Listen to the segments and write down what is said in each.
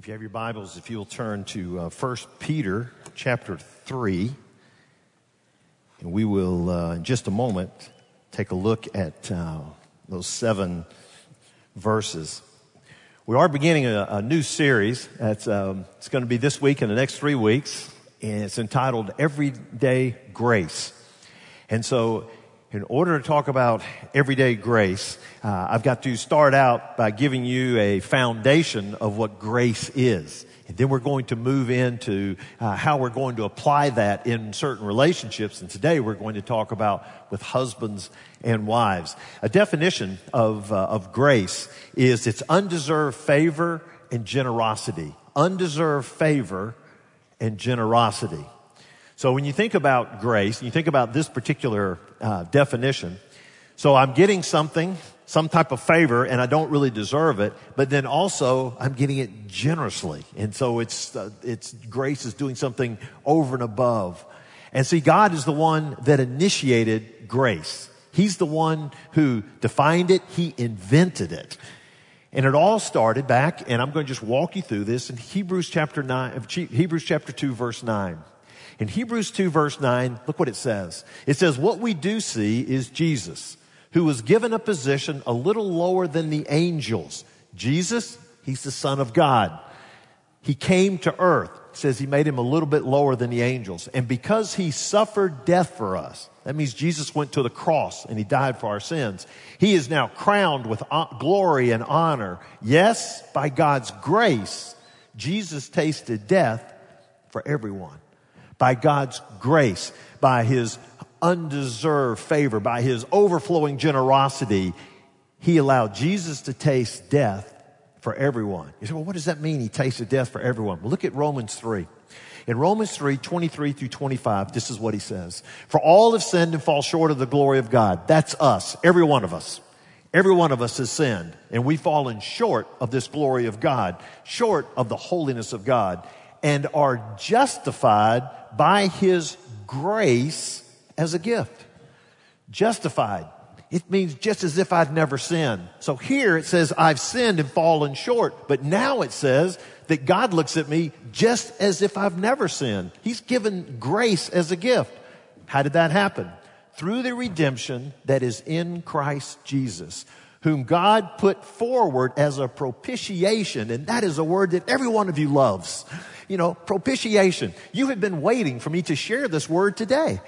If you have your Bibles, if you'll turn to uh, 1 Peter chapter 3, and we will, uh, in just a moment, take a look at uh, those seven verses. We are beginning a, a new series. That's, um, it's going to be this week and the next three weeks, and it's entitled Everyday Grace. And so in order to talk about everyday grace, uh, I've got to start out by giving you a foundation of what grace is. And then we're going to move into uh, how we're going to apply that in certain relationships. And today we're going to talk about with husbands and wives. A definition of, uh, of grace is it's undeserved favor and generosity. Undeserved favor and generosity. So when you think about grace, you think about this particular uh, definition, so I'm getting something, some type of favor, and I don't really deserve it, but then also I'm getting it generously. And so it's, uh, it's grace is doing something over and above. And see, God is the one that initiated grace. He's the one who defined it. He invented it. And it all started back, and I'm going to just walk you through this in Hebrews chapter 9, Hebrews chapter 2 verse 9. In Hebrews 2 verse 9, look what it says. It says, what we do see is Jesus, who was given a position a little lower than the angels. Jesus, he's the son of God. He came to earth. It says he made him a little bit lower than the angels. And because he suffered death for us, that means Jesus went to the cross and he died for our sins. He is now crowned with glory and honor. Yes, by God's grace, Jesus tasted death for everyone by God's grace, by His undeserved favor, by His overflowing generosity, He allowed Jesus to taste death for everyone. You say, well, what does that mean? He tasted death for everyone. Well, look at Romans 3. In Romans 3, 23 through 25, this is what he says. For all have sinned and fall short of the glory of God. That's us, every one of us. Every one of us has sinned, and we've fallen short of this glory of God, short of the holiness of God, and are justified by his grace as a gift. Justified. It means just as if I'd never sinned. So here it says I've sinned and fallen short, but now it says that God looks at me just as if I've never sinned. He's given grace as a gift. How did that happen? Through the redemption that is in Christ Jesus, whom God put forward as a propitiation, and that is a word that every one of you loves you know, propitiation. You have been waiting for me to share this word today.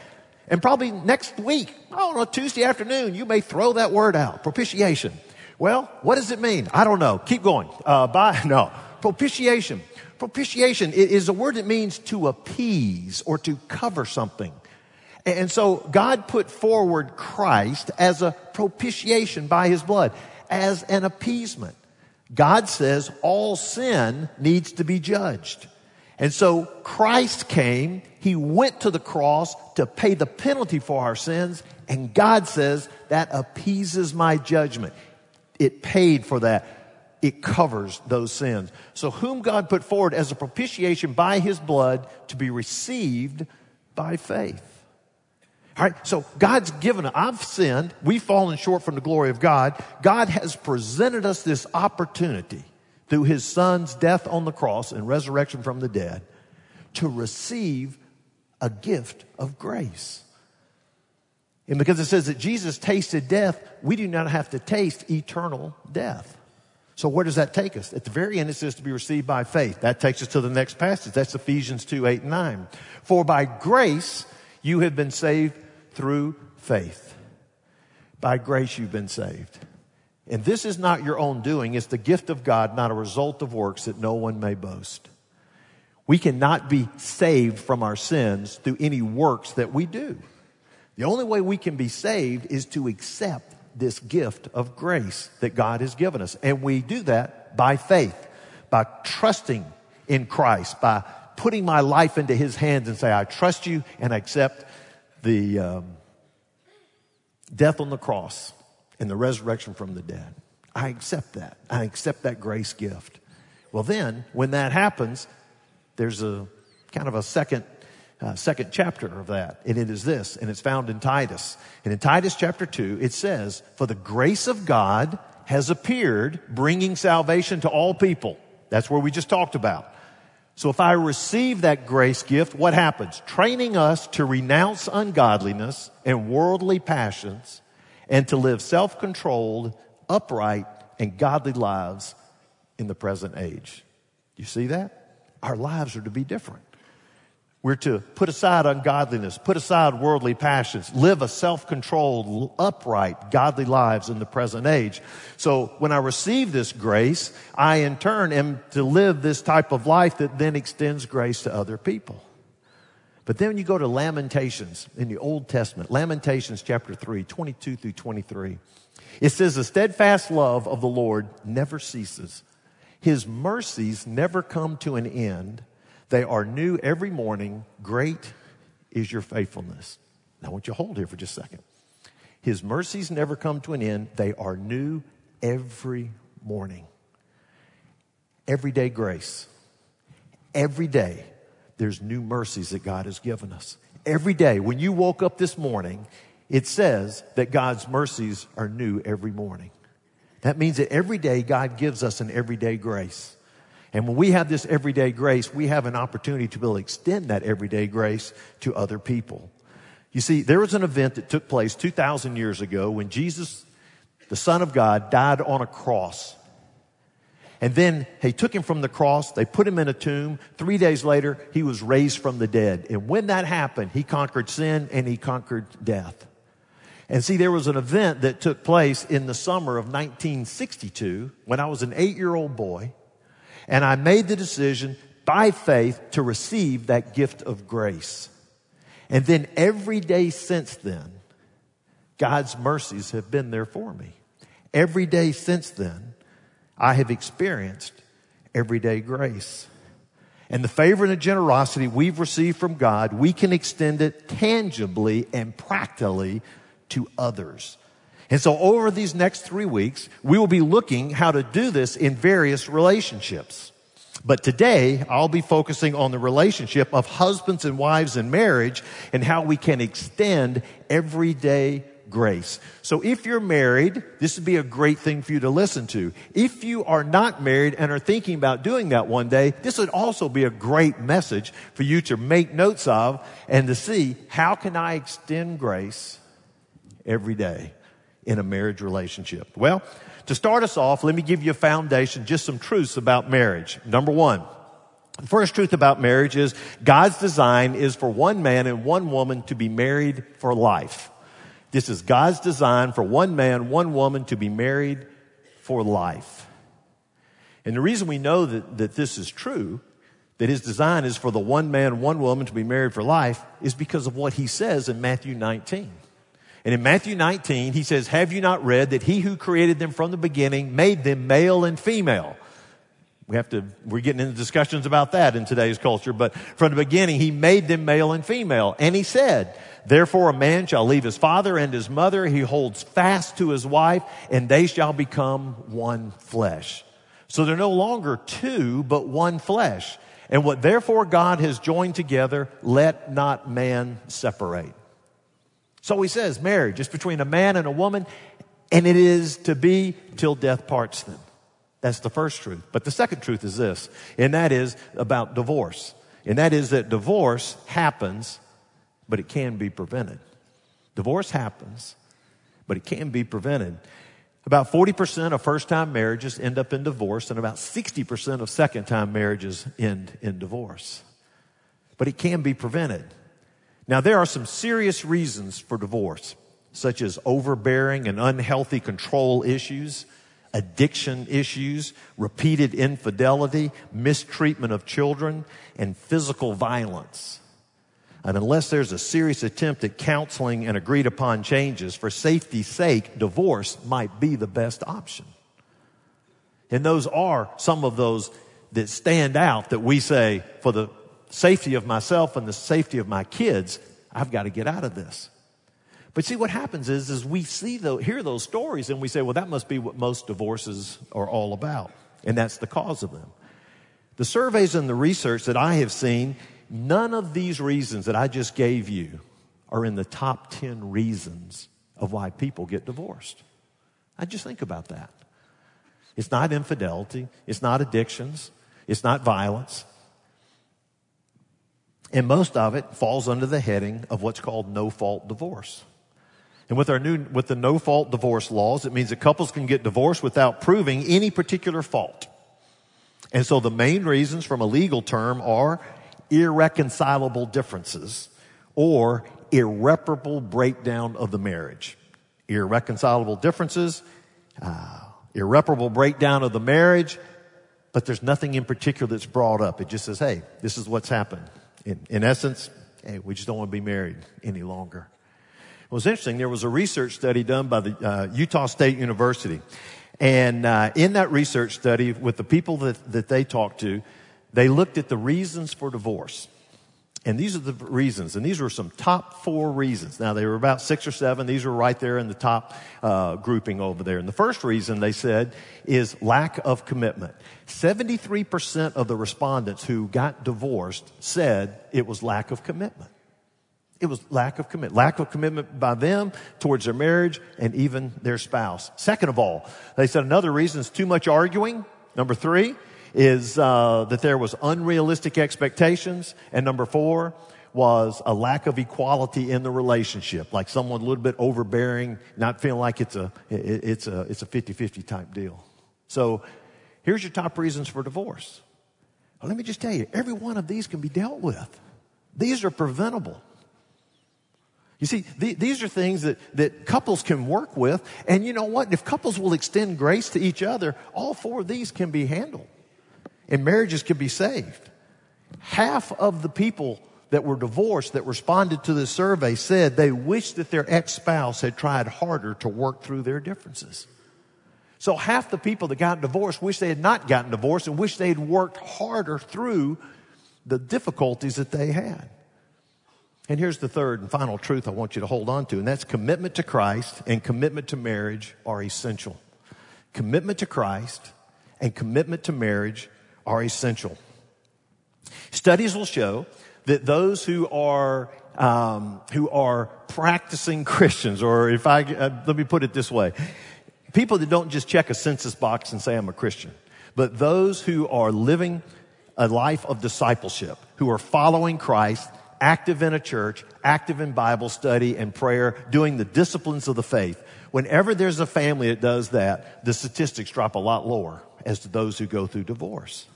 And probably next week, I don't Tuesday afternoon, you may throw that word out. Propitiation. Well, what does it mean? I don't know. Keep going. Uh, by, no. Propitiation. Propitiation is a word that means to appease or to cover something. And so God put forward Christ as a propitiation by his blood, as an appeasement. God says all sin needs to be judged. And so Christ came, He went to the cross to pay the penalty for our sins, and God says that appeases my judgment. It paid for that. It covers those sins. So whom God put forward as a propitiation by His blood to be received by faith. All right, so God's given, I've sinned, we've fallen short from the glory of God. God has presented us this opportunity through his son's death on the cross and resurrection from the dead to receive a gift of grace. And because it says that Jesus tasted death, we do not have to taste eternal death. So where does that take us? At the very end, it says to be received by faith. That takes us to the next passage. That's Ephesians 2, 8, and 9. For by grace you have been saved through faith. By grace you've been saved. And this is not your own doing, it's the gift of God, not a result of works that no one may boast. We cannot be saved from our sins through any works that we do. The only way we can be saved is to accept this gift of grace that God has given us. And we do that by faith, by trusting in Christ, by putting my life into His hands and say, I trust you and accept the um, death on the cross and the resurrection from the dead. I accept that. I accept that grace gift. Well, then, when that happens, there's a kind of a second uh, second chapter of that, and it is this, and it's found in Titus. And in Titus chapter 2, it says, For the grace of God has appeared, bringing salvation to all people. That's where we just talked about. So if I receive that grace gift, what happens? Training us to renounce ungodliness and worldly passions and to live self-controlled, upright, and godly lives in the present age. You see that? Our lives are to be different. We're to put aside ungodliness, put aside worldly passions, live a self-controlled, upright, godly lives in the present age. So when I receive this grace, I in turn am to live this type of life that then extends grace to other people. But then you go to Lamentations in the Old Testament, Lamentations chapter 3, 22 through 23. It says, the steadfast love of the Lord never ceases. His mercies never come to an end. They are new every morning. Great is your faithfulness. Now, I want you to hold here for just a second. His mercies never come to an end. They are new every morning. Everyday grace. Every day, there's new mercies that God has given us. Every day, when you woke up this morning, it says that God's mercies are new every morning. That means that every day God gives us an everyday grace. And when we have this everyday grace, we have an opportunity to be able to extend that everyday grace to other people. You see, there was an event that took place 2,000 years ago when Jesus, the Son of God, died on a cross. And then they took him from the cross, they put him in a tomb. Three days later, he was raised from the dead. And when that happened, he conquered sin and he conquered death. And see, there was an event that took place in the summer of 1962 when I was an eight year old boy. And I made the decision by faith to receive that gift of grace. And then every day since then, God's mercies have been there for me. Every day since then, I have experienced everyday grace. And the favor and the generosity we've received from God, we can extend it tangibly and practically to others. And so over these next three weeks, we will be looking how to do this in various relationships. But today, I'll be focusing on the relationship of husbands and wives in marriage and how we can extend everyday grace. So if you're married, this would be a great thing for you to listen to. If you are not married and are thinking about doing that one day, this would also be a great message for you to make notes of and to see how can I extend grace every day in a marriage relationship? Well, to start us off, let me give you a foundation, just some truths about marriage. Number one, the first truth about marriage is God's design is for one man and one woman to be married for life. This is God's design for one man, one woman to be married for life. And the reason we know that, that this is true, that his design is for the one man, one woman to be married for life, is because of what he says in Matthew 19. And in Matthew 19, he says, Have you not read that he who created them from the beginning made them male and female? We have to, we're getting into discussions about that in today's culture, but from the beginning, he made them male and female. And he said, Therefore a man shall leave his father and his mother, he holds fast to his wife, and they shall become one flesh. So they're no longer two, but one flesh. And what therefore God has joined together, let not man separate. So he says marriage is between a man and a woman, and it is to be till death parts them. That's the first truth. But the second truth is this, and that is about divorce. And that is that divorce happens, but it can be prevented. Divorce happens, but it can be prevented. About 40% of first time marriages end up in divorce, and about 60% of second time marriages end in divorce. But it can be prevented. Now, there are some serious reasons for divorce, such as overbearing and unhealthy control issues, addiction issues, repeated infidelity, mistreatment of children, and physical violence. And unless there's a serious attempt at counseling and agreed upon changes, for safety's sake, divorce might be the best option. And those are some of those that stand out that we say, for the safety of myself and the safety of my kids, I've got to get out of this. But see, what happens is, is we see the, hear those stories and we say, well, that must be what most divorces are all about. And that's the cause of them. The surveys and the research that I have seen, none of these reasons that I just gave you are in the top 10 reasons of why people get divorced. I just think about that. It's not infidelity. It's not addictions. It's not violence. And most of it falls under the heading of what's called no fault divorce. And with our new, with the no fault divorce laws, it means that couples can get divorced without proving any particular fault. And so the main reasons from a legal term are irreconcilable differences or irreparable breakdown of the marriage. Irreconcilable differences, uh, irreparable breakdown of the marriage, but there's nothing in particular that's brought up. It just says, hey, this is what's happened. In, in essence, hey, we just don't want to be married any longer. It was interesting. There was a research study done by the uh, Utah State University. And uh, in that research study, with the people that, that they talked to, they looked at the reasons for divorce. And these are the reasons, and these were some top four reasons. Now, they were about six or seven. These were right there in the top uh, grouping over there. And the first reason they said is lack of commitment. 73% of the respondents who got divorced said it was lack of commitment. It was lack of commitment. Lack of commitment by them towards their marriage and even their spouse. Second of all, they said another reason is too much arguing. Number three, is uh, that there was unrealistic expectations, and number four was a lack of equality in the relationship, like someone a little bit overbearing, not feeling like it's a it's a it's a 50-50 type deal. So, here's your top reasons for divorce. Well, let me just tell you, every one of these can be dealt with. These are preventable. You see, th- these are things that, that couples can work with. And you know what? If couples will extend grace to each other, all four of these can be handled and marriages could be saved. Half of the people that were divorced that responded to this survey said they wished that their ex-spouse had tried harder to work through their differences. So half the people that got divorced wish they had not gotten divorced and wish they had worked harder through the difficulties that they had. And here's the third and final truth I want you to hold on to, and that's commitment to Christ and commitment to marriage are essential. Commitment to Christ and commitment to marriage are essential. Studies will show that those who are um, who are practicing Christians, or if I uh, let me put it this way, people that don't just check a census box and say I'm a Christian, but those who are living a life of discipleship, who are following Christ, active in a church, active in Bible study and prayer, doing the disciplines of the faith. Whenever there's a family that does that, the statistics drop a lot lower as to those who go through divorce.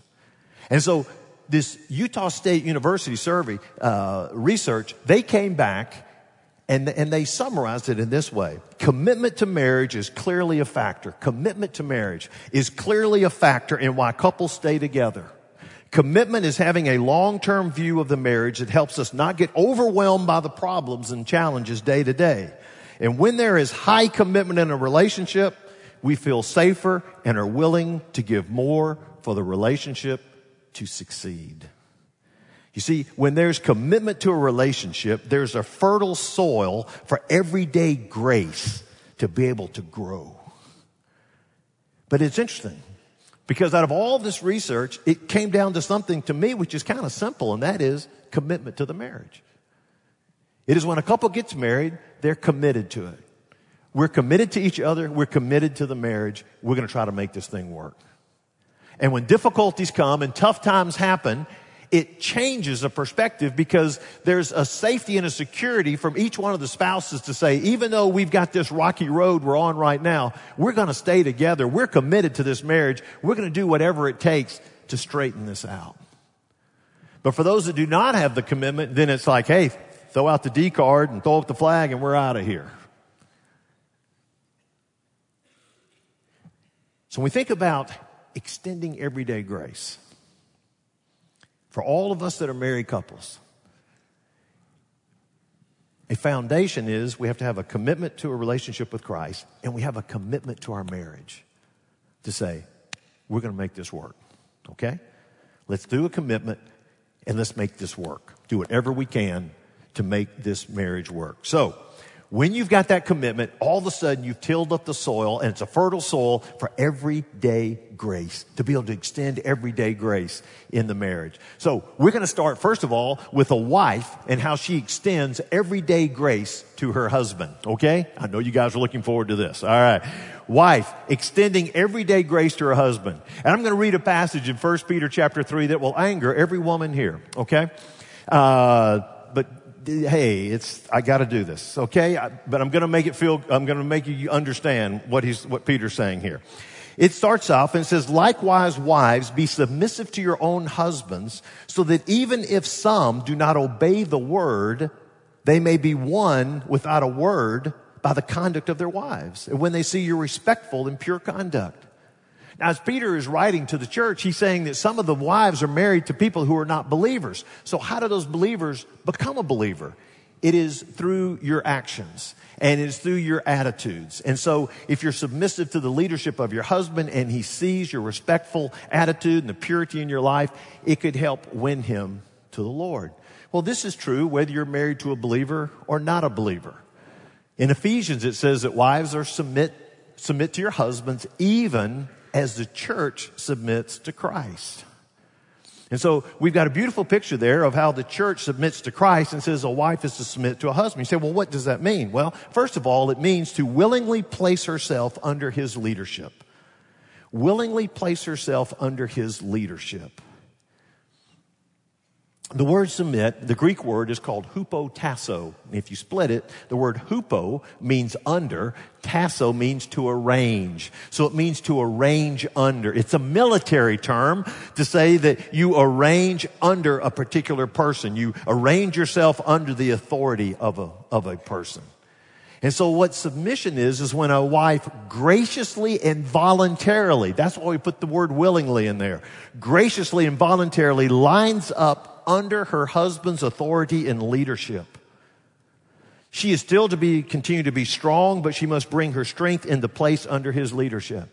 And so this Utah State University survey uh, research, they came back and, and they summarized it in this way. Commitment to marriage is clearly a factor. Commitment to marriage is clearly a factor in why couples stay together. Commitment is having a long-term view of the marriage that helps us not get overwhelmed by the problems and challenges day to day. And when there is high commitment in a relationship, we feel safer and are willing to give more for the relationship to succeed. You see, when there's commitment to a relationship, there's a fertile soil for everyday grace to be able to grow. But it's interesting because out of all this research, it came down to something to me which is kind of simple, and that is commitment to the marriage. It is when a couple gets married, they're committed to it. We're committed to each other. We're committed to the marriage. We're going to try to make this thing work. And when difficulties come and tough times happen, it changes the perspective because there's a safety and a security from each one of the spouses to say, even though we've got this rocky road we're on right now, we're going to stay together. We're committed to this marriage. We're going to do whatever it takes to straighten this out. But for those that do not have the commitment, then it's like, hey, throw out the D card and throw up the flag and we're out of here. So when we think about extending everyday grace for all of us that are married couples. A foundation is we have to have a commitment to a relationship with Christ and we have a commitment to our marriage to say, we're going to make this work. Okay? Let's do a commitment and let's make this work. Do whatever we can to make this marriage work. So, When you've got that commitment, all of a sudden you've tilled up the soil and it's a fertile soil for everyday grace, to be able to extend everyday grace in the marriage. So we're going to start, first of all, with a wife and how she extends everyday grace to her husband. Okay? I know you guys are looking forward to this. All right. Wife, extending everyday grace to her husband. And I'm going to read a passage in 1 Peter chapter 3 that will anger every woman here. Okay? Uh, but hey, it's, I got to do this, okay? I, but I'm going to make it feel, I'm going to make you understand what he's, what Peter's saying here. It starts off and says, likewise, wives, be submissive to your own husbands, so that even if some do not obey the word, they may be won without a word by the conduct of their wives, and when they see you respectful and pure conduct. As Peter is writing to the church, he's saying that some of the wives are married to people who are not believers. So how do those believers become a believer? It is through your actions and it's through your attitudes. And so if you're submissive to the leadership of your husband and he sees your respectful attitude and the purity in your life, it could help win him to the Lord. Well, this is true whether you're married to a believer or not a believer. In Ephesians, it says that wives are submit, submit to your husbands even as the church submits to Christ. And so we've got a beautiful picture there of how the church submits to Christ and says a wife is to submit to a husband. You say, well, what does that mean? Well, first of all, it means to willingly place herself under his leadership. Willingly place herself under his leadership. The word submit, the Greek word is called hupotasso. If you split it, the word hupo means under, tasso means to arrange. So it means to arrange under. It's a military term to say that you arrange under a particular person. You arrange yourself under the authority of a, of a person. And so what submission is, is when a wife graciously and voluntarily, that's why we put the word willingly in there, graciously and voluntarily lines up under her husband's authority and leadership. She is still to be, continue to be strong, but she must bring her strength into place under his leadership.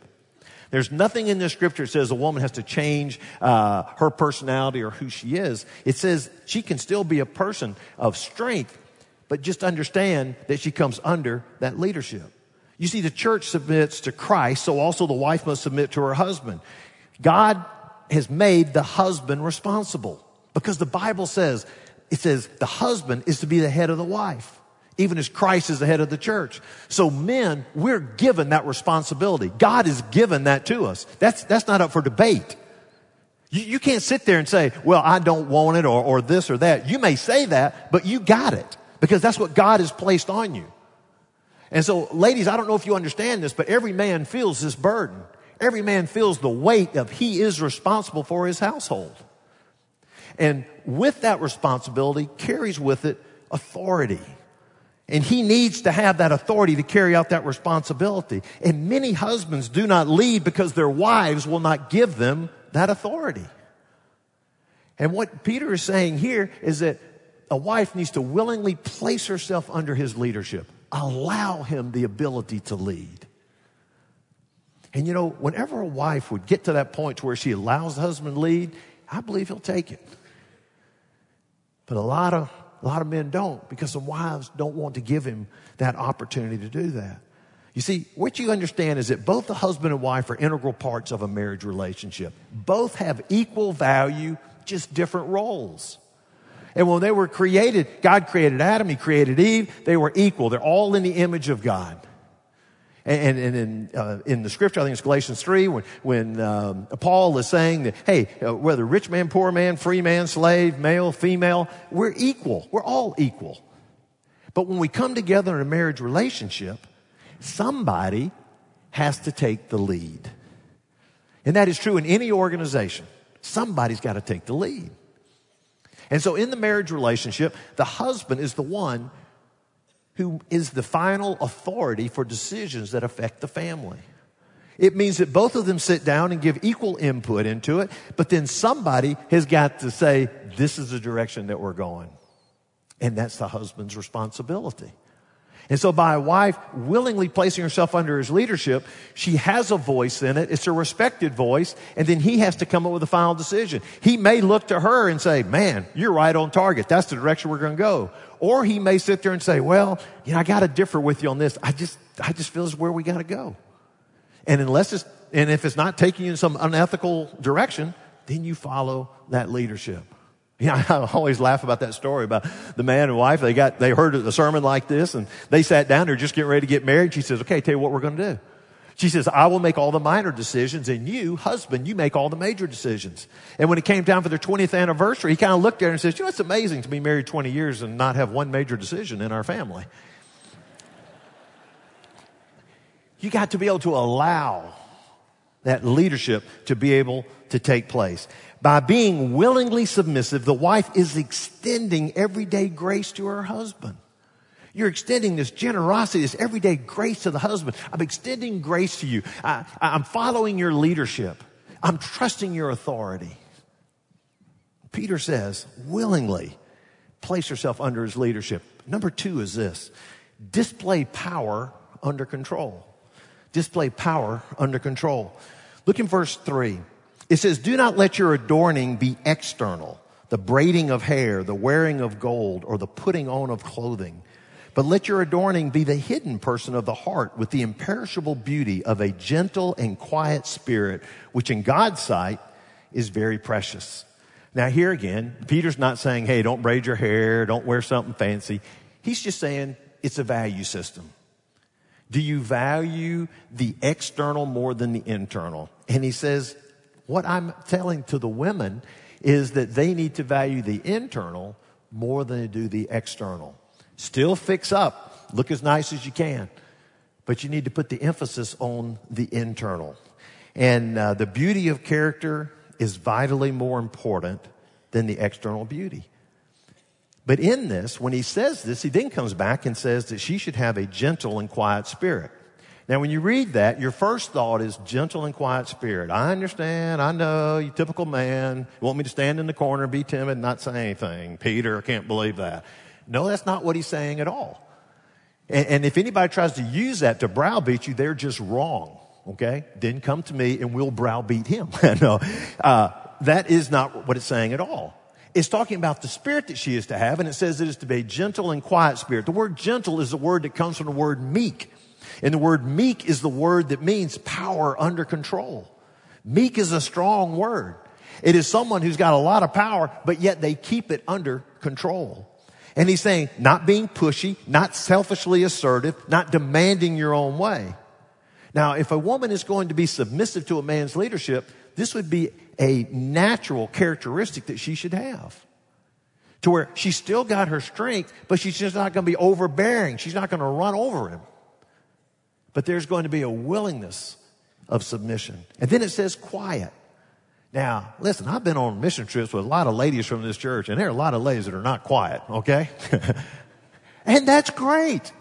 There's nothing in this scripture that says a woman has to change uh, her personality or who she is. It says she can still be a person of strength, but just understand that she comes under that leadership. You see, the church submits to Christ, so also the wife must submit to her husband. God has made the husband responsible. Because the Bible says, it says the husband is to be the head of the wife, even as Christ is the head of the church. So men, we're given that responsibility. God has given that to us. That's, that's not up for debate. You, you can't sit there and say, well, I don't want it or, or this or that. You may say that, but you got it because that's what God has placed on you. And so, ladies, I don't know if you understand this, but every man feels this burden. Every man feels the weight of he is responsible for his household. And with that responsibility carries with it authority. And he needs to have that authority to carry out that responsibility. And many husbands do not lead because their wives will not give them that authority. And what Peter is saying here is that a wife needs to willingly place herself under his leadership, allow him the ability to lead. And you know, whenever a wife would get to that point to where she allows the husband to lead, I believe he'll take it. But a lot of, a lot of men don't because the wives don't want to give him that opportunity to do that. You see, what you understand is that both the husband and wife are integral parts of a marriage relationship. Both have equal value, just different roles. And when they were created, God created Adam, He created Eve, they were equal. They're all in the image of God. And, and, in, uh, in the scripture, I think it's Galatians 3, when, when um, Paul is saying that, hey, uh, whether rich man, poor man, free man, slave, male, female, we're equal. We're all equal. But when we come together in a marriage relationship, somebody has to take the lead. And that is true in any organization. Somebody's got to take the lead. And so in the marriage relationship, the husband is the one who is the final authority for decisions that affect the family. It means that both of them sit down and give equal input into it, but then somebody has got to say, this is the direction that we're going. And that's the husband's responsibility. And so by a wife willingly placing herself under his leadership, she has a voice in it. It's a respected voice. And then he has to come up with a final decision. He may look to her and say, man, you're right on target. That's the direction we're going to go. Or he may sit there and say, well, you know, I got to differ with you on this. I just, I just feel this is where we got to go. And unless it's, and if it's not taking you in some unethical direction, then you follow that leadership. Yeah, I always laugh about that story about the man and wife. They got, they heard a sermon like this and they sat down. They're just getting ready to get married. She says, okay, tell you what we're going to do. She says, I will make all the minor decisions and you, husband, you make all the major decisions. And when it came down for their 20th anniversary, he kind of looked at her and says, you know, it's amazing to be married 20 years and not have one major decision in our family. You got to be able to allow that leadership to be able to take place. By being willingly submissive, the wife is extending everyday grace to her husband. You're extending this generosity, this everyday grace to the husband. I'm extending grace to you. I, am following your leadership. I'm trusting your authority. Peter says, willingly place yourself under his leadership. Number two is this display power under control. Display power under control. Look in verse three. It says, do not let your adorning be external, the braiding of hair, the wearing of gold, or the putting on of clothing. But let your adorning be the hidden person of the heart with the imperishable beauty of a gentle and quiet spirit, which in God's sight is very precious. Now here again, Peter's not saying, hey, don't braid your hair, don't wear something fancy. He's just saying it's a value system. Do you value the external more than the internal? And he says, what I'm telling to the women is that they need to value the internal more than they do the external. Still fix up, look as nice as you can, but you need to put the emphasis on the internal. And uh, the beauty of character is vitally more important than the external beauty. But in this, when he says this, he then comes back and says that she should have a gentle and quiet spirit. Now, when you read that, your first thought is gentle and quiet spirit. I understand. I know. You typical man. You want me to stand in the corner, be timid, not say anything. Peter, I can't believe that. No, that's not what he's saying at all. And, and if anybody tries to use that to browbeat you, they're just wrong. Okay? Then come to me and we'll browbeat him. no, uh, that is not what it's saying at all. It's talking about the spirit that she is to have, and it says it is to be a gentle and quiet spirit. The word gentle is a word that comes from the word meek. And the word meek is the word that means power under control. Meek is a strong word. It is someone who's got a lot of power, but yet they keep it under control. And he's saying, not being pushy, not selfishly assertive, not demanding your own way. Now, if a woman is going to be submissive to a man's leadership, this would be a natural characteristic that she should have. To where she's still got her strength, but she's just not going to be overbearing. She's not going to run over him but there's going to be a willingness of submission. And then it says quiet. Now, listen, I've been on mission trips with a lot of ladies from this church, and there are a lot of ladies that are not quiet, okay? and that's great.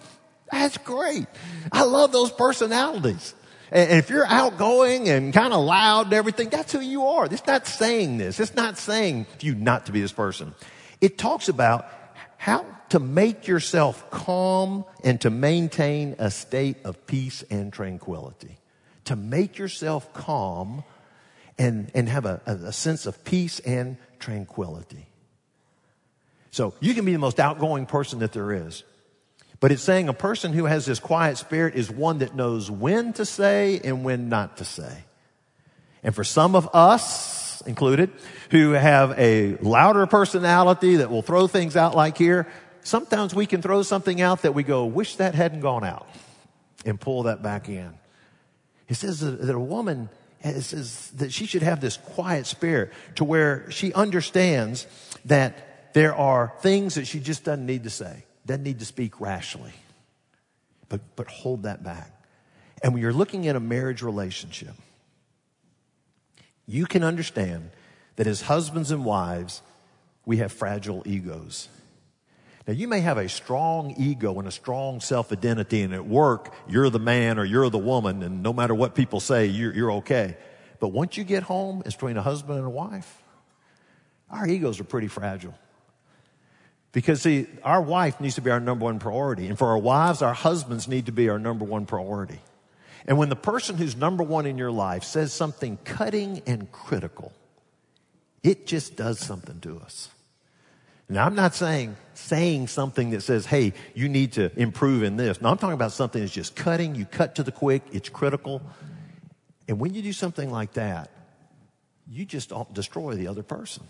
That's great. I love those personalities. And if you're outgoing and kind of loud and everything, that's who you are. It's not saying this. It's not saying you not to be this person. It talks about how to make yourself calm and to maintain a state of peace and tranquility. To make yourself calm and, and have a, a sense of peace and tranquility. So you can be the most outgoing person that there is. But it's saying a person who has this quiet spirit is one that knows when to say and when not to say. And for some of us included, who have a louder personality that will throw things out like here, sometimes we can throw something out that we go, wish that hadn't gone out, and pull that back in. He says that a woman says that she should have this quiet spirit to where she understands that there are things that she just doesn't need to say, doesn't need to speak rashly, but, but hold that back. And when you're looking at a marriage relationship, you can understand that as husbands and wives, we have fragile egos. Now, you may have a strong ego and a strong self identity, and at work, you're the man or you're the woman, and no matter what people say, you're, you're okay. But once you get home, it's between a husband and a wife, our egos are pretty fragile. Because see, our wife needs to be our number one priority. And for our wives, our husbands need to be our number one priority. And when the person who's number one in your life says something cutting and critical, it just does something to us. Now, I'm not saying saying something that says, hey, you need to improve in this. No, I'm talking about something that's just cutting, you cut to the quick, it's critical. And when you do something like that, you just destroy the other person.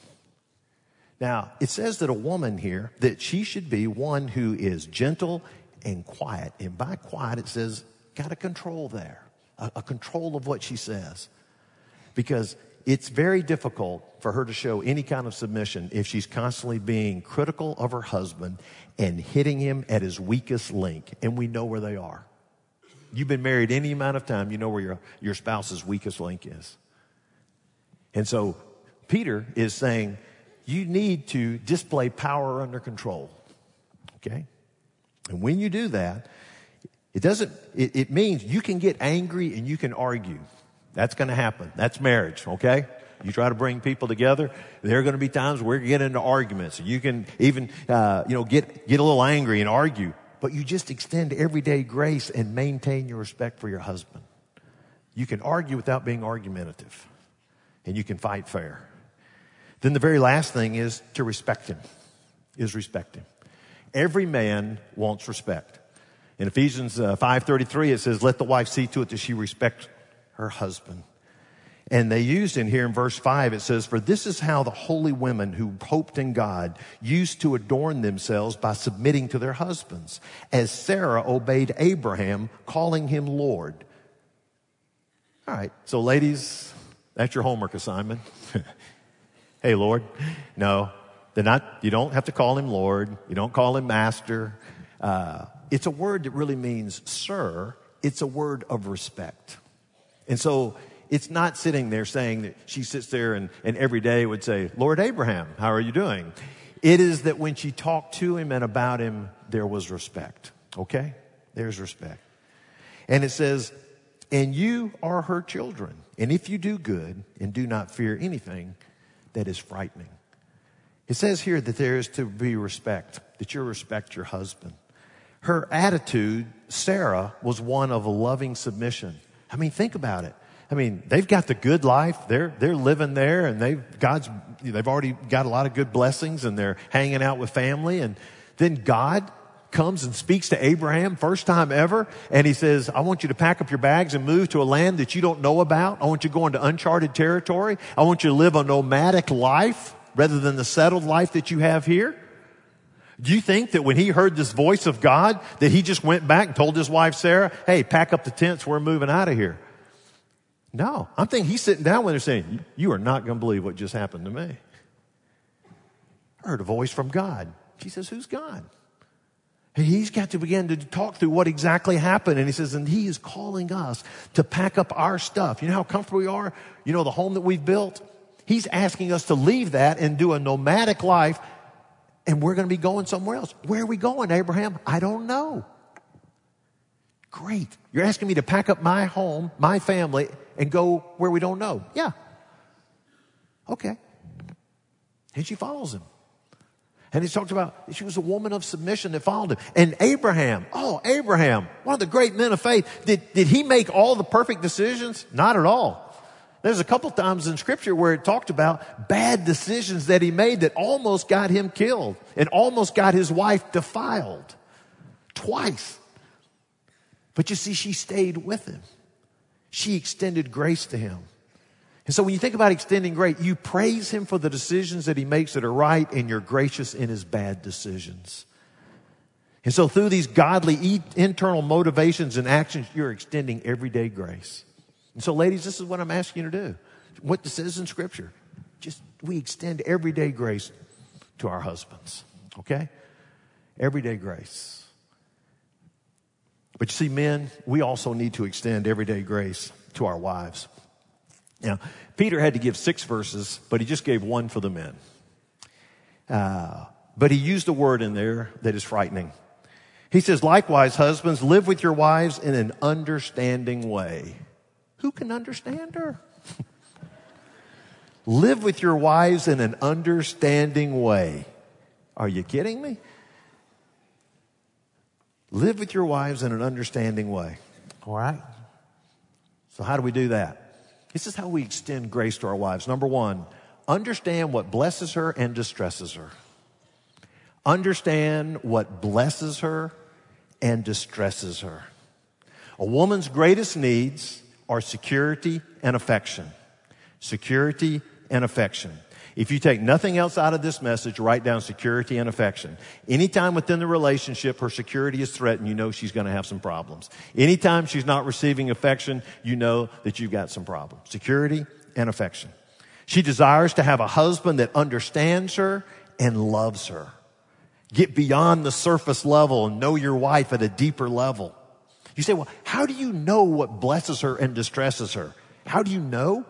Now, it says that a woman here, that she should be one who is gentle and quiet. And by quiet, it says, got a control there, a, a control of what she says. Because it's very difficult for her to show any kind of submission if she's constantly being critical of her husband and hitting him at his weakest link. And we know where they are. You've been married any amount of time, you know where your, your spouse's weakest link is. And so Peter is saying, you need to display power under control. Okay? And when you do that, it doesn't, it, it means you can get angry and you can argue. That's going to happen. That's marriage, okay? You try to bring people together. There are going to be times where you get into arguments. You can even, uh, you know, get, get a little angry and argue. But you just extend everyday grace and maintain your respect for your husband. You can argue without being argumentative. And you can fight fair. Then the very last thing is to respect him, is respect him. Every man wants respect. In Ephesians uh, 5.33, it says, let the wife see to it that she respect her husband. And they used in here in verse 5, it says, For this is how the holy women who hoped in God used to adorn themselves by submitting to their husbands, as Sarah obeyed Abraham, calling him Lord. All right, so ladies, that's your homework assignment. hey, Lord. No, they're not, you don't have to call him Lord. You don't call him Master. Uh, it's a word that really means sir. It's a word of respect. And so it's not sitting there saying that she sits there and, and every day would say, Lord Abraham, how are you doing? It is that when she talked to him and about him, there was respect. Okay? There's respect. And it says, and you are her children. And if you do good and do not fear anything that is frightening. It says here that there is to be respect, that you respect your husband. Her attitude, Sarah, was one of loving submission. I mean, think about it. I mean, they've got the good life. They're, they're living there and they've, God's, they've already got a lot of good blessings and they're hanging out with family. And then God comes and speaks to Abraham, first time ever, and he says, I want you to pack up your bags and move to a land that you don't know about. I want you to go into uncharted territory. I want you to live a nomadic life rather than the settled life that you have here. Do you think that when he heard this voice of God, that he just went back and told his wife Sarah, hey, pack up the tents, we're moving out of here? No. I'm thinking he's sitting down with her saying, you are not going to believe what just happened to me. I heard a voice from God. She says, who's God? And he's got to begin to talk through what exactly happened. And he says, and he is calling us to pack up our stuff. You know how comfortable we are? You know the home that we've built? He's asking us to leave that and do a nomadic life and we're going to be going somewhere else. Where are we going, Abraham? I don't know. Great. You're asking me to pack up my home, my family, and go where we don't know. Yeah. Okay. And she follows him. And he talked about she was a woman of submission that followed him. And Abraham, oh, Abraham, one of the great men of faith, did, did he make all the perfect decisions? Not at all. There's a couple times in scripture where it talked about bad decisions that he made that almost got him killed and almost got his wife defiled twice. But you see, she stayed with him. She extended grace to him. And so when you think about extending grace, you praise him for the decisions that he makes that are right and you're gracious in his bad decisions. And so through these godly internal motivations and actions, you're extending everyday grace. And so, ladies, this is what I'm asking you to do. What this says in Scripture. Just we extend everyday grace to our husbands. Okay? Everyday grace. But you see, men, we also need to extend everyday grace to our wives. Now, Peter had to give six verses, but he just gave one for the men. Uh, but he used a word in there that is frightening. He says, likewise, husbands, live with your wives in an understanding way. Who can understand her? Live with your wives in an understanding way. Are you kidding me? Live with your wives in an understanding way. All right? So, how do we do that? This is how we extend grace to our wives. Number one, understand what blesses her and distresses her. Understand what blesses her and distresses her. A woman's greatest needs are security and affection. Security and affection. If you take nothing else out of this message, write down security and affection. Anytime within the relationship her security is threatened, you know she's going to have some problems. Anytime she's not receiving affection, you know that you've got some problems. Security and affection. She desires to have a husband that understands her and loves her. Get beyond the surface level and know your wife at a deeper level. You say, well, how do you know what blesses her and distresses her? How do you know?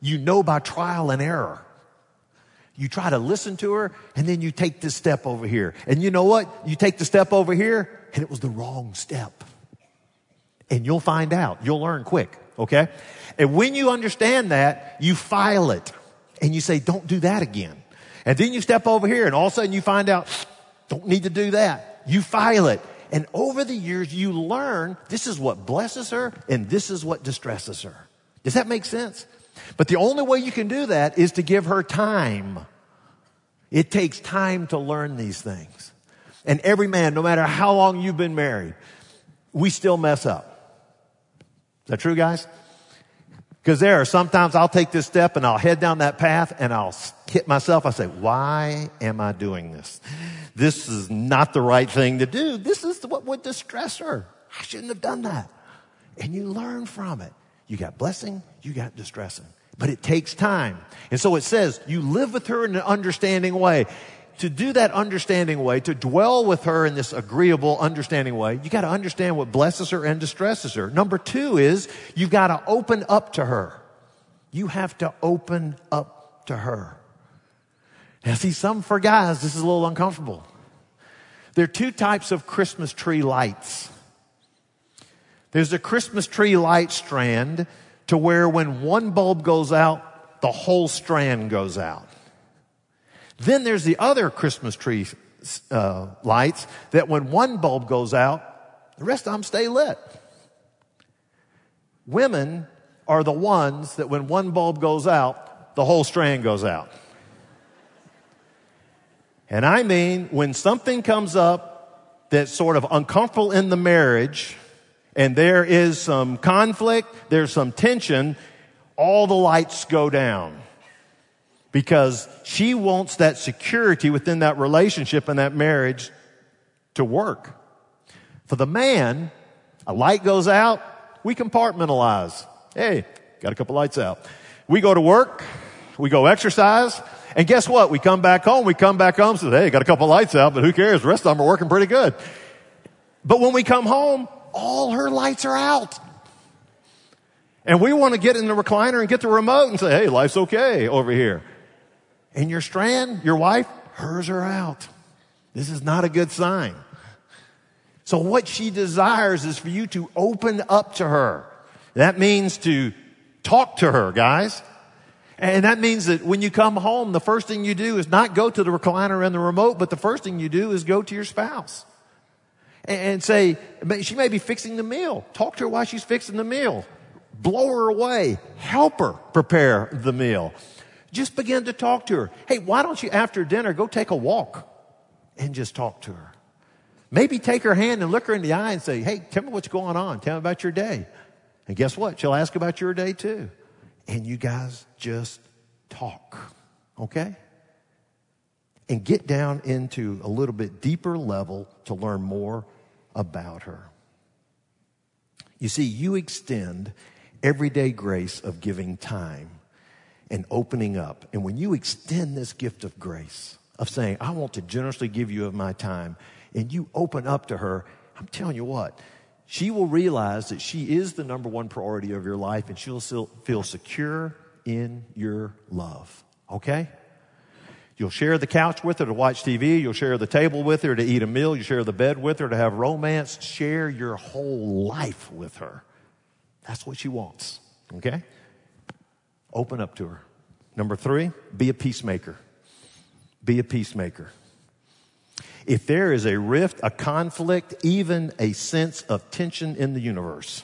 You know by trial and error. You try to listen to her and then you take this step over here. And you know what? You take the step over here and it was the wrong step. And you'll find out. You'll learn quick. Okay? And when you understand that, you file it and you say, don't do that again. And then you step over here and all of a sudden you find out, don't need to do that. You file it. And over the years, you learn this is what blesses her and this is what distresses her. Does that make sense? But the only way you can do that is to give her time. It takes time to learn these things. And every man, no matter how long you've been married, we still mess up. Is that true, guys? Because there are sometimes I'll take this step and I'll head down that path and I'll hit myself. I say, why am I doing this? This is not the right thing to do. This is what would distress her. I shouldn't have done that. And you learn from it. You got blessing, you got distressing. But it takes time. And so it says, you live with her in an understanding way. To do that understanding way, to dwell with her in this agreeable, understanding way, you got to understand what blesses her and distresses her. Number two is you've got to open up to her. You have to open up to her. Now, see, some for guys, this is a little uncomfortable. There are two types of Christmas tree lights. There's a Christmas tree light strand to where when one bulb goes out, the whole strand goes out. Then there's the other Christmas tree uh, lights that when one bulb goes out, the rest of them stay lit. Women are the ones that when one bulb goes out, the whole strand goes out. And I mean, when something comes up that's sort of uncomfortable in the marriage, and there is some conflict, there's some tension, all the lights go down. Because she wants that security within that relationship and that marriage to work. For the man, a light goes out, we compartmentalize. Hey, got a couple lights out. We go to work, we go exercise, and guess what? We come back home, we come back home, says, hey, got a couple lights out, but who cares? The rest of them are working pretty good. But when we come home, all her lights are out. And we want to get in the recliner and get the remote and say, hey, life's okay over here. And your strand, your wife, hers are out. This is not a good sign. So what she desires is for you to open up to her. That means to talk to her, guys. And that means that when you come home, the first thing you do is not go to the recliner and the remote, but the first thing you do is go to your spouse and say, she may be fixing the meal. Talk to her while she's fixing the meal. Blow her away. Help her prepare the meal. Just begin to talk to her. Hey, why don't you after dinner go take a walk and just talk to her? Maybe take her hand and look her in the eye and say, Hey, tell me what's going on. Tell me about your day. And guess what? She'll ask about your day too. And you guys just talk. Okay? And get down into a little bit deeper level to learn more about her. You see, you extend everyday grace of giving time and opening up. And when you extend this gift of grace, of saying, I want to generously give you of my time, and you open up to her, I'm telling you what, she will realize that she is the number one priority of your life and she'll feel secure in your love. Okay? You'll share the couch with her to watch TV. You'll share the table with her to eat a meal. You share the bed with her to have romance. Share your whole life with her. That's what she wants. Okay? Open up to her. Number three, be a peacemaker. Be a peacemaker. If there is a rift, a conflict, even a sense of tension in the universe,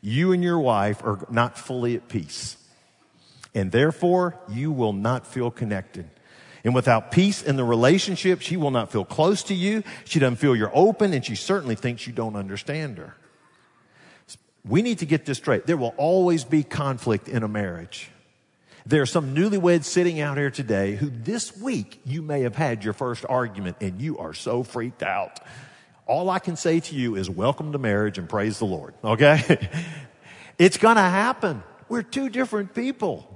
you and your wife are not fully at peace. And therefore, you will not feel connected. And without peace in the relationship, she will not feel close to you. She doesn't feel you're open, and she certainly thinks you don't understand her. We need to get this straight. There will always be conflict in a marriage. There are some newlyweds sitting out here today who this week you may have had your first argument and you are so freaked out. All I can say to you is welcome to marriage and praise the Lord. Okay? it's gonna happen. We're two different people.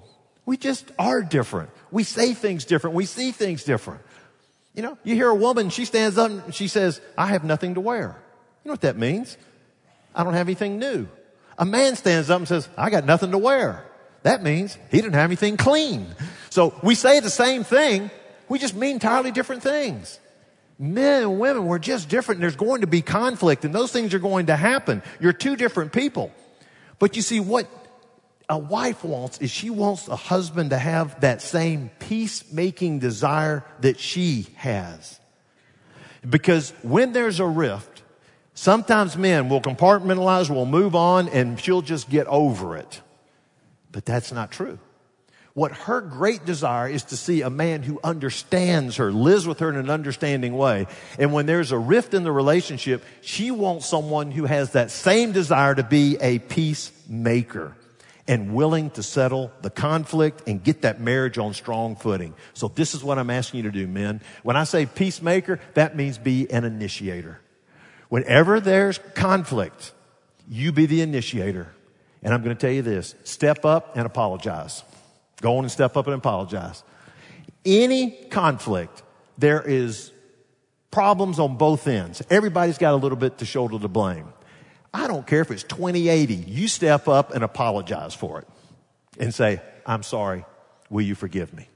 We just are different. We say things different. We see things different. You know, you hear a woman, she stands up and she says, I have nothing to wear. You know what that means? I don't have anything new. A man stands up and says, I got nothing to wear. That means he didn't have anything clean. So we say the same thing. We just mean entirely different things. Men and women, we're just different. There's going to be conflict and those things are going to happen. You're two different people. But you see, what a wife wants is she wants a husband to have that same peacemaking desire that she has. Because when there's a rift, sometimes men will compartmentalize, will move on, and she'll just get over it. But that's not true. What her great desire is to see a man who understands her, lives with her in an understanding way. And when there's a rift in the relationship, she wants someone who has that same desire to be a peacemaker and willing to settle the conflict and get that marriage on strong footing. So this is what I'm asking you to do, men. When I say peacemaker, that means be an initiator. Whenever there's conflict, you be the initiator. And I'm going to tell you this, step up and apologize. Go on and step up and apologize. Any conflict, there is problems on both ends. Everybody's got a little bit to shoulder to blame. I don't care if it's 2080. You step up and apologize for it and say, I'm sorry. Will you forgive me?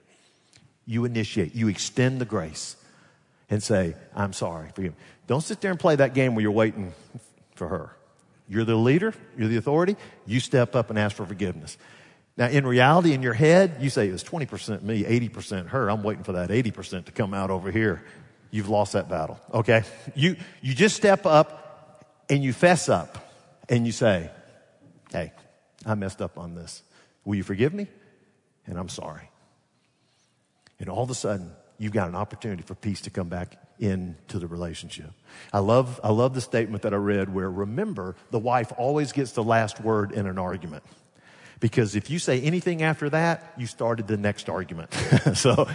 You initiate, you extend the grace and say, I'm sorry. Forgive me. Don't sit there and play that game where you're waiting for her. You're the leader, you're the authority, you step up and ask for forgiveness. Now, in reality, in your head, you say it was 20% me, 80% her. I'm waiting for that 80% to come out over here. You've lost that battle. Okay? You, you just step up and you fess up and you say, Hey, I messed up on this. Will you forgive me? And I'm sorry. And all of a sudden, you've got an opportunity for peace to come back into the relationship. I love, I love the statement that I read where remember, the wife always gets the last word in an argument. Because if you say anything after that, you started the next argument. so,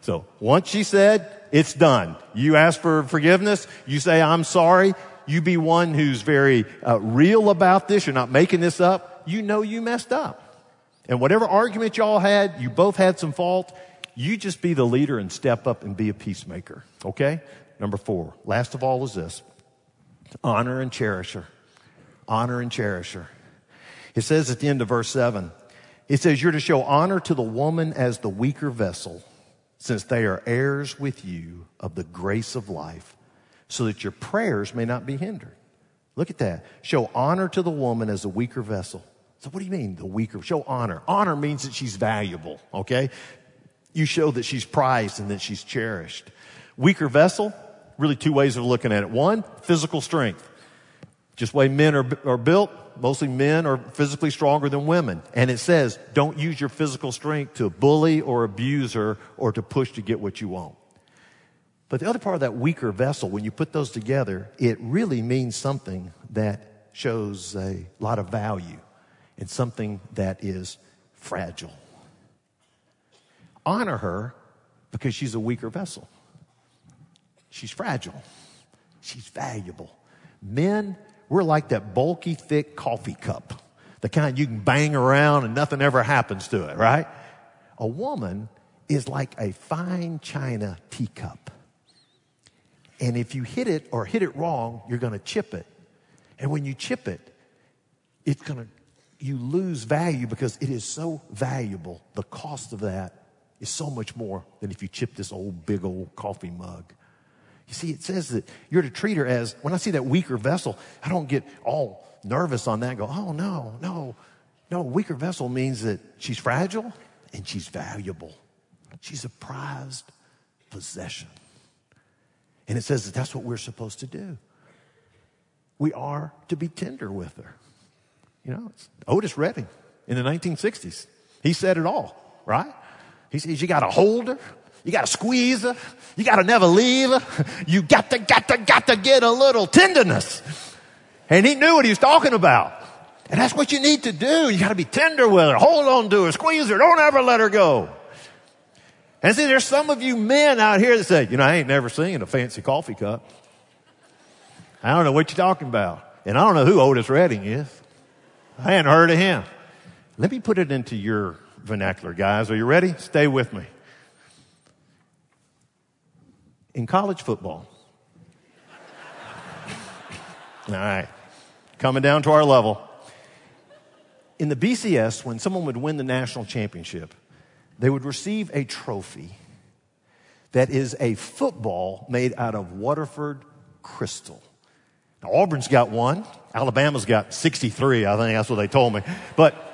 so once she said, it's done. You ask for forgiveness. You say, I'm sorry you be one who's very uh, real about this. You're not making this up. You know you messed up. And whatever argument y'all had, you both had some fault. You just be the leader and step up and be a peacemaker. Okay? Number four. Last of all is this. Honor and cherish her. Honor and cherish her. It says at the end of verse seven, it says you're to show honor to the woman as the weaker vessel since they are heirs with you of the grace of life so that your prayers may not be hindered. Look at that. Show honor to the woman as a weaker vessel. So what do you mean, the weaker? Show honor. Honor means that she's valuable, okay? You show that she's prized and that she's cherished. Weaker vessel, really two ways of looking at it. One, physical strength. Just way men are, are built, mostly men are physically stronger than women. And it says, don't use your physical strength to bully or abuse her or to push to get what you want. But the other part of that weaker vessel, when you put those together, it really means something that shows a lot of value and something that is fragile. Honor her because she's a weaker vessel. She's fragile. She's valuable. Men, we're like that bulky, thick coffee cup. The kind you can bang around and nothing ever happens to it, right? A woman is like a fine china teacup. And if you hit it or hit it wrong, you're going to chip it. And when you chip it, it's going to, you lose value because it is so valuable. The cost of that is so much more than if you chip this old, big old coffee mug. You see, it says that you're to treat her as, when I see that weaker vessel, I don't get all nervous on that and go, oh no, no, no. Weaker vessel means that she's fragile and she's valuable. She's a prized possession. And it says that that's what we're supposed to do. We are to be tender with her. You know, Otis Redding in the 1960s. He said it all, right? He says, you got to hold her. You got to squeeze her. You got to never leave her. You got to, got to, got to get a little tenderness. And he knew what he was talking about. And that's what you need to do. You got to be tender with her. Hold on to her. Squeeze her. Don't ever let her go. And see, there's some of you men out here that say, you know, I ain't never seen a fancy coffee cup. I don't know what you're talking about. And I don't know who Otis Redding is. I hadn't heard of him. Let me put it into your vernacular, guys. Are you ready? Stay with me. In college football, all right, coming down to our level. In the BCS, when someone would win the national championship, they would receive a trophy that is a football made out of Waterford crystal. Now, Auburn's got one. Alabama's got 63, I think that's what they told me. But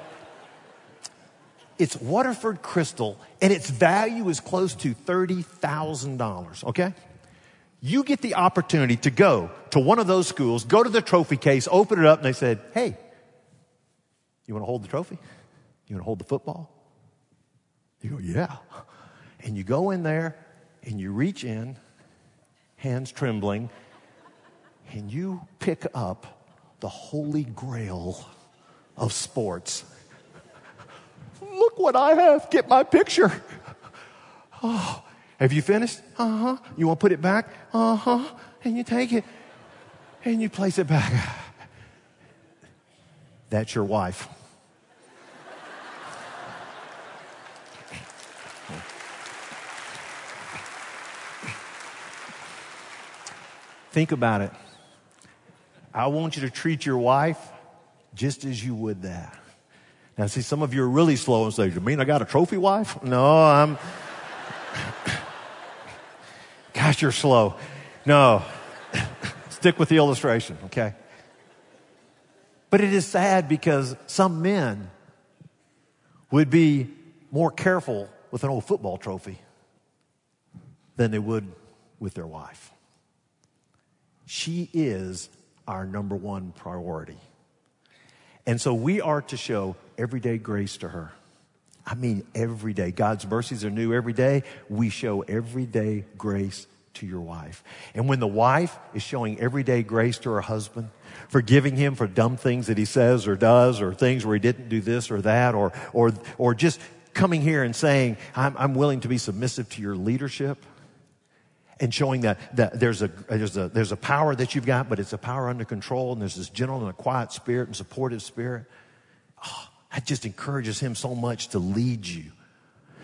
it's Waterford crystal, and its value is close to $30,000, okay? You get the opportunity to go to one of those schools, go to the trophy case, open it up, and they said, Hey, you want to hold the trophy? You want to hold the football? You go, Yeah. And you go in there and you reach in, hands trembling, and you pick up the holy grail of sports. Look what I have. Get my picture. Oh, have you finished? Uh huh. You want to put it back? Uh huh. And you take it and you place it back. That's your wife. Think about it. I want you to treat your wife just as you would that. Now, see, some of you are really slow and say, You mean I got a trophy wife? No, I'm. Gosh, you're slow. No. Stick with the illustration, okay? But it is sad because some men would be more careful with an old football trophy than they would with their wife. She is our number one priority. And so we are to show everyday grace to her. I mean, every day. God's mercies are new every day. We show everyday grace to your wife. And when the wife is showing everyday grace to her husband, forgiving him for dumb things that he says or does, or things where he didn't do this or that, or, or, or just coming here and saying, I'm, I'm willing to be submissive to your leadership, and showing that, that there's, a, there's, a, there's a power that you've got, but it's a power under control, and there's this gentle and a quiet spirit and supportive spirit. Oh, that just encourages him so much to lead you.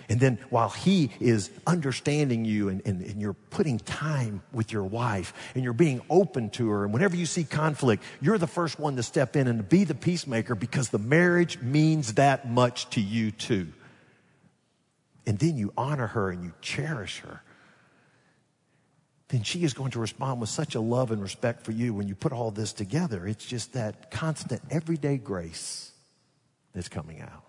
And then while he is understanding you and, and, and, you're putting time with your wife and you're being open to her, and whenever you see conflict, you're the first one to step in and be the peacemaker because the marriage means that much to you too. And then you honor her and you cherish her then she is going to respond with such a love and respect for you when you put all this together. It's just that constant, everyday grace that's coming out.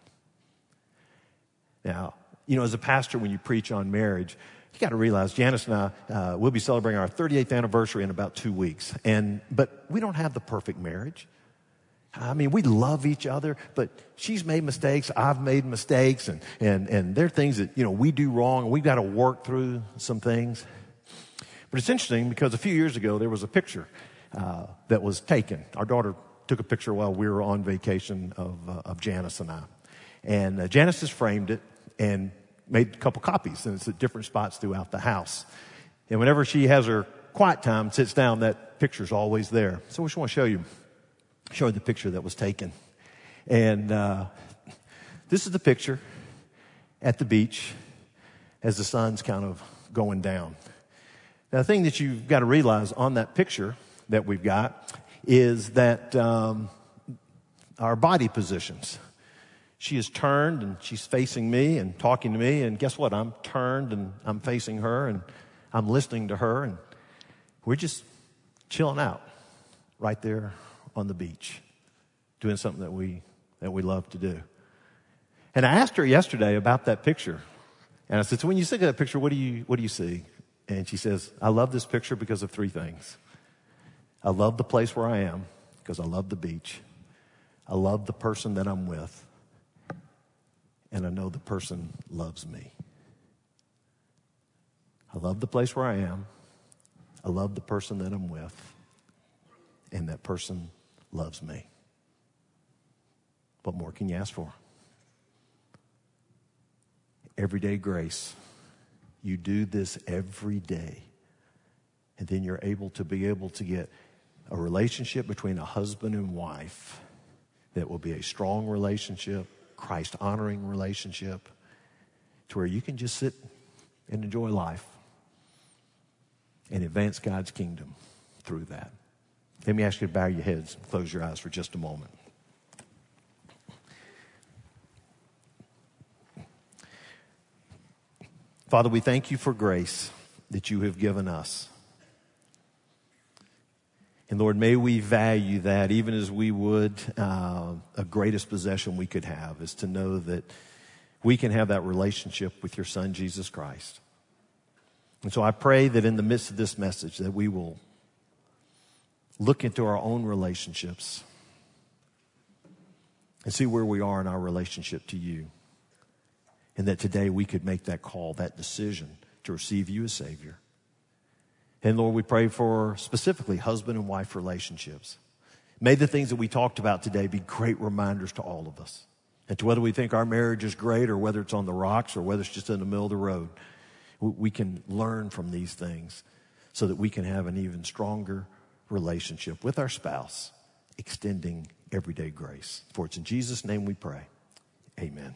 Now, you know, as a pastor, when you preach on marriage, you got to realize Janice and I uh, will be celebrating our 38th anniversary in about two weeks, and but we don't have the perfect marriage. I mean, we love each other, but she's made mistakes. I've made mistakes, and and and there are things that you know we do wrong, and we've got to work through some things. But it's interesting because a few years ago there was a picture uh, that was taken. Our daughter took a picture while we were on vacation of, uh, of Janice and I. And uh, Janice has framed it and made a couple copies, and it's at different spots throughout the house. And whenever she has her quiet time, sits down, that picture's always there. So I just want to show you, show you the picture that was taken. And uh, this is the picture at the beach as the sun's kind of going down. Now, the thing that you've got to realize on that picture that we've got is that um, our body positions. She is turned and she's facing me and talking to me, and guess what? I'm turned and I'm facing her and I'm listening to her, and we're just chilling out right there on the beach, doing something that we that we love to do. And I asked her yesterday about that picture, and I said, "So when you look at that picture, what do you what do you see?" And she says, I love this picture because of three things. I love the place where I am because I love the beach. I love the person that I'm with. And I know the person loves me. I love the place where I am. I love the person that I'm with. And that person loves me. What more can you ask for? Everyday grace. You do this every day. And then you're able to be able to get a relationship between a husband and wife that will be a strong relationship, Christ honoring relationship, to where you can just sit and enjoy life and advance God's kingdom through that. Let me ask you to bow your heads and close your eyes for just a moment. Father, we thank you for grace that you have given us. And Lord, may we value that even as we would uh, a greatest possession we could have is to know that we can have that relationship with your Son, Jesus Christ. And so I pray that in the midst of this message that we will look into our own relationships and see where we are in our relationship to you. And that today we could make that call, that decision to receive you as Savior. And Lord, we pray for specifically husband and wife relationships. May the things that we talked about today be great reminders to all of us. And to whether we think our marriage is great or whether it's on the rocks or whether it's just in the middle of the road, we can learn from these things so that we can have an even stronger relationship with our spouse, extending everyday grace. For it's in Jesus' name we pray. Amen.